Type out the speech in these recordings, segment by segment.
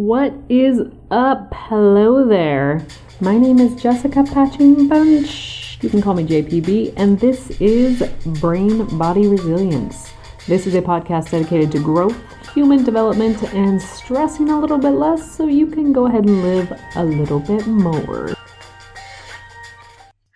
What is up? Hello there. My name is Jessica Patching Bunch. You can call me JPB, and this is Brain Body Resilience. This is a podcast dedicated to growth, human development, and stressing a little bit less so you can go ahead and live a little bit more.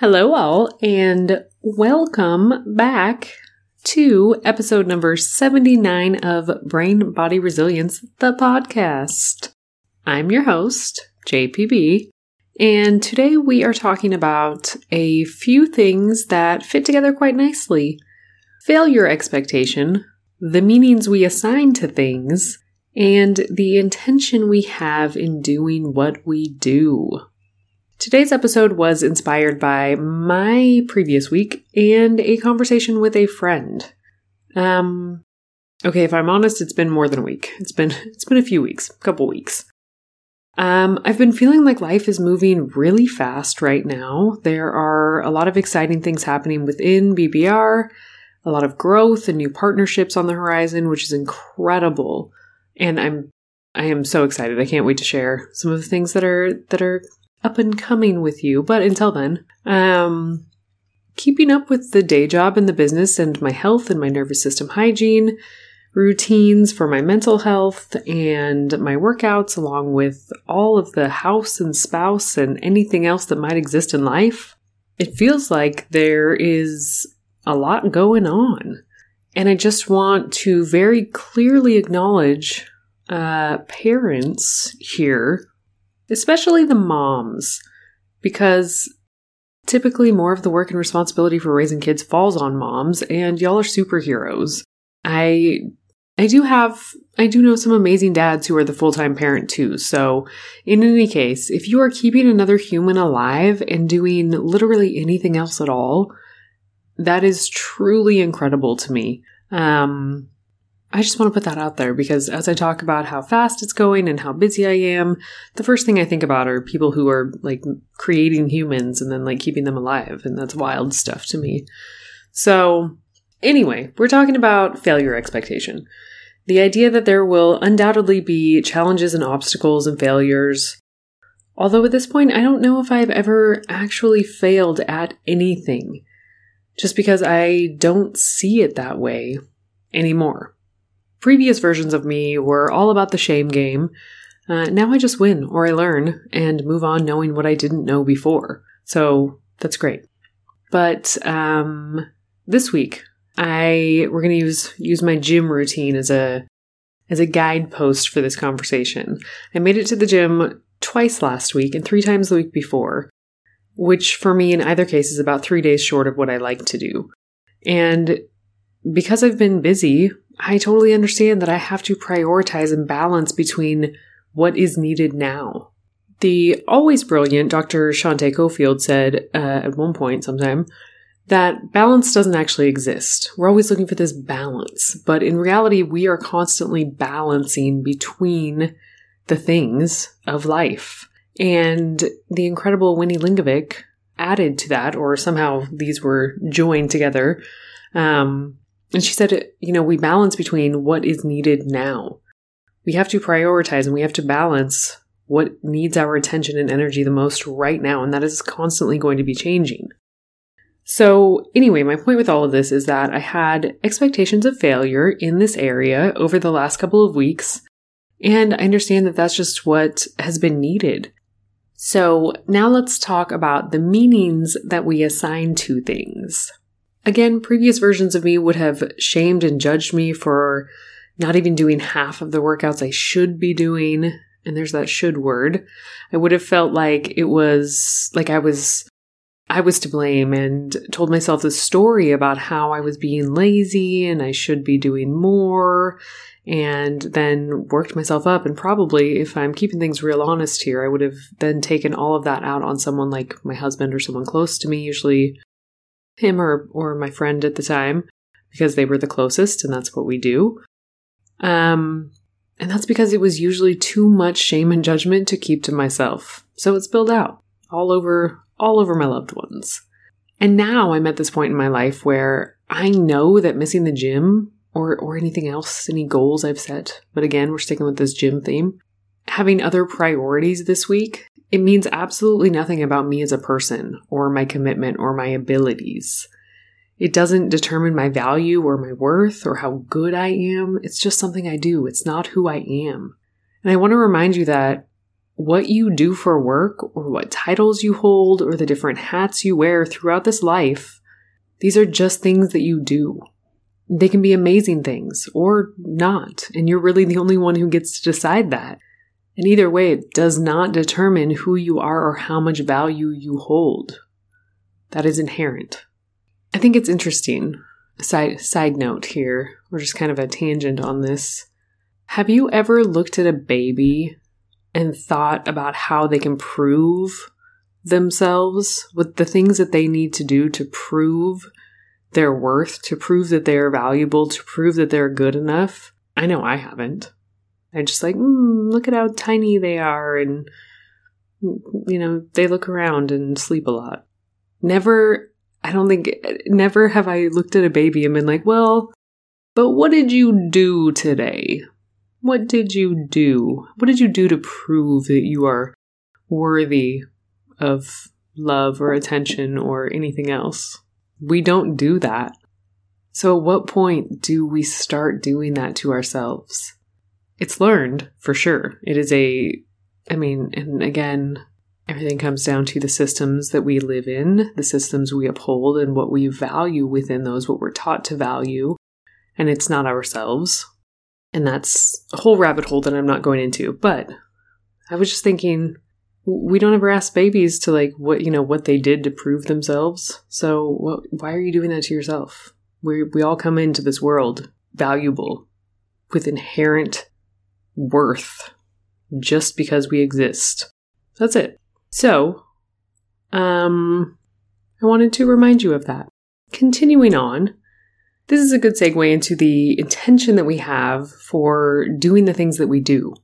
Hello, all, and welcome back to episode number 79 of Brain Body Resilience, the podcast. I'm your host, JPB, and today we are talking about a few things that fit together quite nicely failure expectation, the meanings we assign to things, and the intention we have in doing what we do. Today's episode was inspired by my previous week and a conversation with a friend. Um okay, if I'm honest, it's been more than a week. It's been it's been a few weeks, a couple weeks. Um I've been feeling like life is moving really fast right now. There are a lot of exciting things happening within BBR, a lot of growth and new partnerships on the horizon, which is incredible. And I'm I am so excited. I can't wait to share some of the things that are that are up and coming with you. But until then, um, keeping up with the day job and the business and my health and my nervous system hygiene, routines for my mental health and my workouts, along with all of the house and spouse and anything else that might exist in life. It feels like there is a lot going on. And I just want to very clearly acknowledge uh, parents here especially the moms, because typically more of the work and responsibility for raising kids falls on moms, and y'all are superheroes. I I do have I do know some amazing dads who are the full-time parent too. So, in any case, if you are keeping another human alive and doing literally anything else at all, that is truly incredible to me. Um I just want to put that out there because as I talk about how fast it's going and how busy I am, the first thing I think about are people who are like creating humans and then like keeping them alive. And that's wild stuff to me. So, anyway, we're talking about failure expectation. The idea that there will undoubtedly be challenges and obstacles and failures. Although at this point, I don't know if I've ever actually failed at anything, just because I don't see it that way anymore. Previous versions of me were all about the shame game. Uh, now I just win or I learn and move on knowing what I didn't know before. So that's great. But um, this week, I we're gonna use use my gym routine as a as a guidepost for this conversation. I made it to the gym twice last week and three times the week before, which for me in either case is about three days short of what I like to do. And because I've been busy, I totally understand that I have to prioritize and balance between what is needed now. The always brilliant Dr. Shante Cofield said uh, at one point, sometime, that balance doesn't actually exist. We're always looking for this balance, but in reality, we are constantly balancing between the things of life. And the incredible Winnie Lingovic added to that, or somehow these were joined together, um, and she said, you know, we balance between what is needed now. We have to prioritize and we have to balance what needs our attention and energy the most right now, and that is constantly going to be changing. So, anyway, my point with all of this is that I had expectations of failure in this area over the last couple of weeks, and I understand that that's just what has been needed. So, now let's talk about the meanings that we assign to things. Again, previous versions of me would have shamed and judged me for not even doing half of the workouts I should be doing. And there's that should word. I would have felt like it was like I was I was to blame and told myself this story about how I was being lazy and I should be doing more and then worked myself up and probably if I'm keeping things real honest here I would have then taken all of that out on someone like my husband or someone close to me usually him or or my friend at the time because they were the closest and that's what we do. Um and that's because it was usually too much shame and judgment to keep to myself. So it spilled out all over all over my loved ones. And now I'm at this point in my life where I know that missing the gym or or anything else, any goals I've set, but again, we're sticking with this gym theme, having other priorities this week, it means absolutely nothing about me as a person or my commitment or my abilities. It doesn't determine my value or my worth or how good I am. It's just something I do. It's not who I am. And I want to remind you that what you do for work or what titles you hold or the different hats you wear throughout this life, these are just things that you do. They can be amazing things or not, and you're really the only one who gets to decide that. And either way, it does not determine who you are or how much value you hold. That is inherent. I think it's interesting. Side side note here, or just kind of a tangent on this. Have you ever looked at a baby and thought about how they can prove themselves with the things that they need to do to prove their worth, to prove that they are valuable, to prove that they're good enough? I know I haven't. I just like, mm, look at how tiny they are, and you know, they look around and sleep a lot. Never, I don't think, never have I looked at a baby and been like, well, but what did you do today? What did you do? What did you do to prove that you are worthy of love or attention or anything else? We don't do that. So, at what point do we start doing that to ourselves? It's learned for sure. It is a, I mean, and again, everything comes down to the systems that we live in, the systems we uphold, and what we value within those, what we're taught to value. And it's not ourselves. And that's a whole rabbit hole that I'm not going into. But I was just thinking, we don't ever ask babies to like what you know what they did to prove themselves. So why are you doing that to yourself? We we all come into this world valuable with inherent worth just because we exist. That's it. So, um, I wanted to remind you of that. Continuing on, this is a good segue into the intention that we have for doing the things that we do.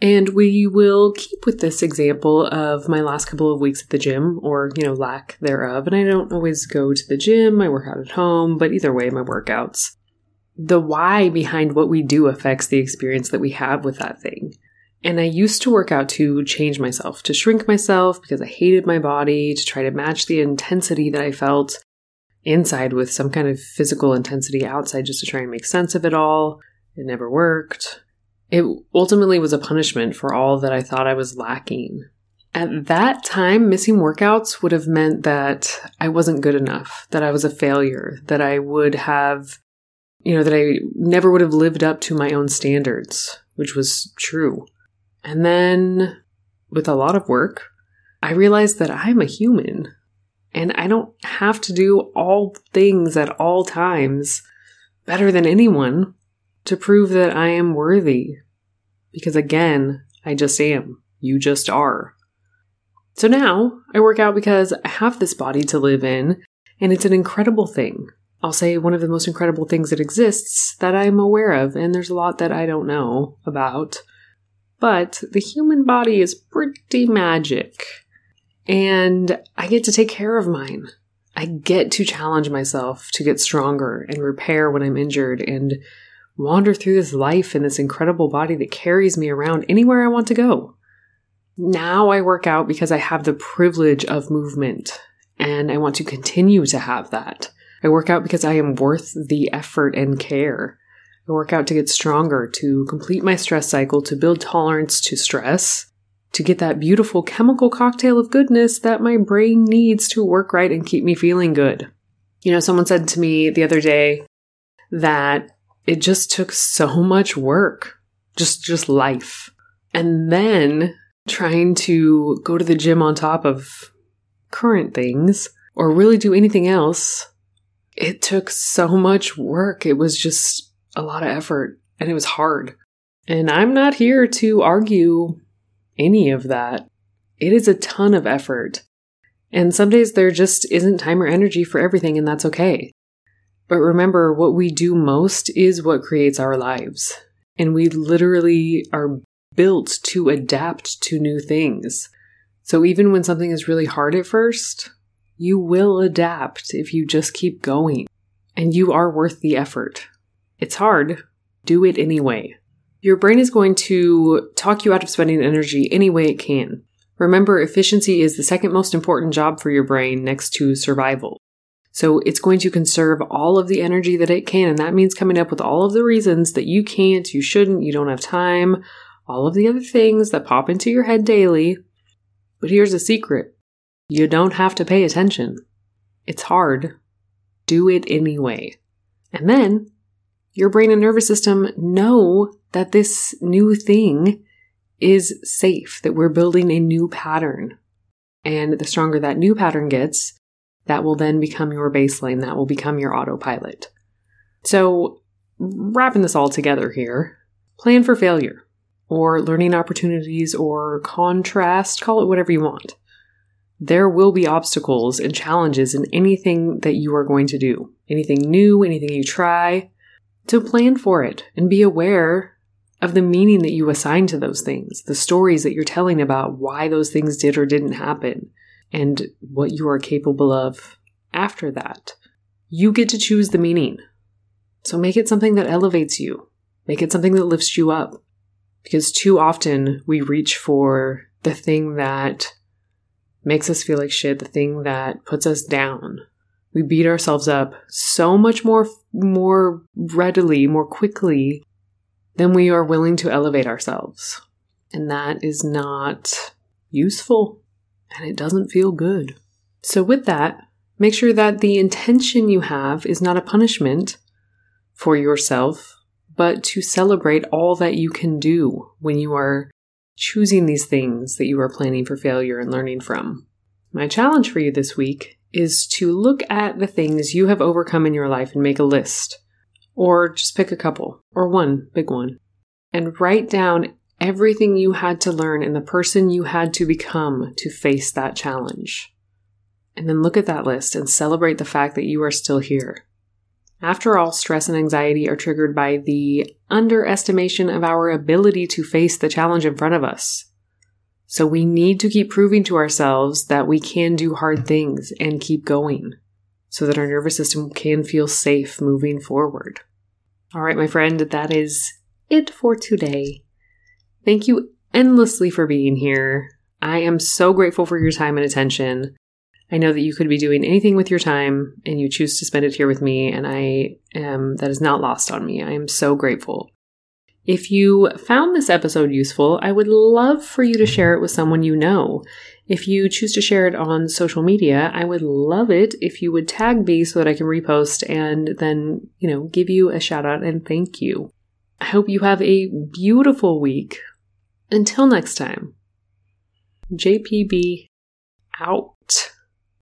And we will keep with this example of my last couple of weeks at the gym, or, you know, lack thereof. And I don't always go to the gym, I work out at home, but either way, my workouts the why behind what we do affects the experience that we have with that thing. And I used to work out to change myself, to shrink myself because I hated my body, to try to match the intensity that I felt inside with some kind of physical intensity outside just to try and make sense of it all. It never worked. It ultimately was a punishment for all that I thought I was lacking. At that time, missing workouts would have meant that I wasn't good enough, that I was a failure, that I would have you know, that I never would have lived up to my own standards, which was true. And then, with a lot of work, I realized that I'm a human and I don't have to do all things at all times better than anyone to prove that I am worthy. Because again, I just am. You just are. So now I work out because I have this body to live in, and it's an incredible thing. I'll say one of the most incredible things that exists that I'm aware of, and there's a lot that I don't know about. But the human body is pretty magic. And I get to take care of mine. I get to challenge myself to get stronger and repair when I'm injured and wander through this life in this incredible body that carries me around anywhere I want to go. Now I work out because I have the privilege of movement and I want to continue to have that. I work out because I am worth the effort and care. I work out to get stronger, to complete my stress cycle, to build tolerance to stress, to get that beautiful chemical cocktail of goodness that my brain needs to work right and keep me feeling good. You know, someone said to me the other day that it just took so much work, just just life. And then trying to go to the gym on top of current things or really do anything else it took so much work. It was just a lot of effort and it was hard. And I'm not here to argue any of that. It is a ton of effort. And some days there just isn't time or energy for everything, and that's okay. But remember, what we do most is what creates our lives. And we literally are built to adapt to new things. So even when something is really hard at first, you will adapt if you just keep going. And you are worth the effort. It's hard. Do it anyway. Your brain is going to talk you out of spending energy any way it can. Remember, efficiency is the second most important job for your brain next to survival. So it's going to conserve all of the energy that it can. And that means coming up with all of the reasons that you can't, you shouldn't, you don't have time, all of the other things that pop into your head daily. But here's a secret you don't have to pay attention. It's hard. Do it anyway. And then your brain and nervous system know that this new thing is safe, that we're building a new pattern. And the stronger that new pattern gets, that will then become your baseline. That will become your autopilot. So, wrapping this all together here, plan for failure or learning opportunities or contrast, call it whatever you want. There will be obstacles and challenges in anything that you are going to do, anything new, anything you try. So plan for it and be aware of the meaning that you assign to those things, the stories that you're telling about why those things did or didn't happen, and what you are capable of after that. You get to choose the meaning. So make it something that elevates you, make it something that lifts you up. Because too often we reach for the thing that makes us feel like shit, the thing that puts us down. We beat ourselves up so much more more readily, more quickly than we are willing to elevate ourselves. And that is not useful and it doesn't feel good. So, with that, make sure that the intention you have is not a punishment for yourself, but to celebrate all that you can do when you are choosing these things that you are planning for failure and learning from. My challenge for you this week is to look at the things you have overcome in your life and make a list. Or just pick a couple, or one big one, and write down everything you had to learn and the person you had to become to face that challenge. And then look at that list and celebrate the fact that you are still here. After all, stress and anxiety are triggered by the underestimation of our ability to face the challenge in front of us. So we need to keep proving to ourselves that we can do hard things and keep going so that our nervous system can feel safe moving forward. All right, my friend, that is it for today. Thank you endlessly for being here. I am so grateful for your time and attention. I know that you could be doing anything with your time and you choose to spend it here with me, and I am, that is not lost on me. I am so grateful. If you found this episode useful, I would love for you to share it with someone you know. If you choose to share it on social media, I would love it if you would tag me so that I can repost and then, you know, give you a shout out and thank you. I hope you have a beautiful week until next time, JPB out.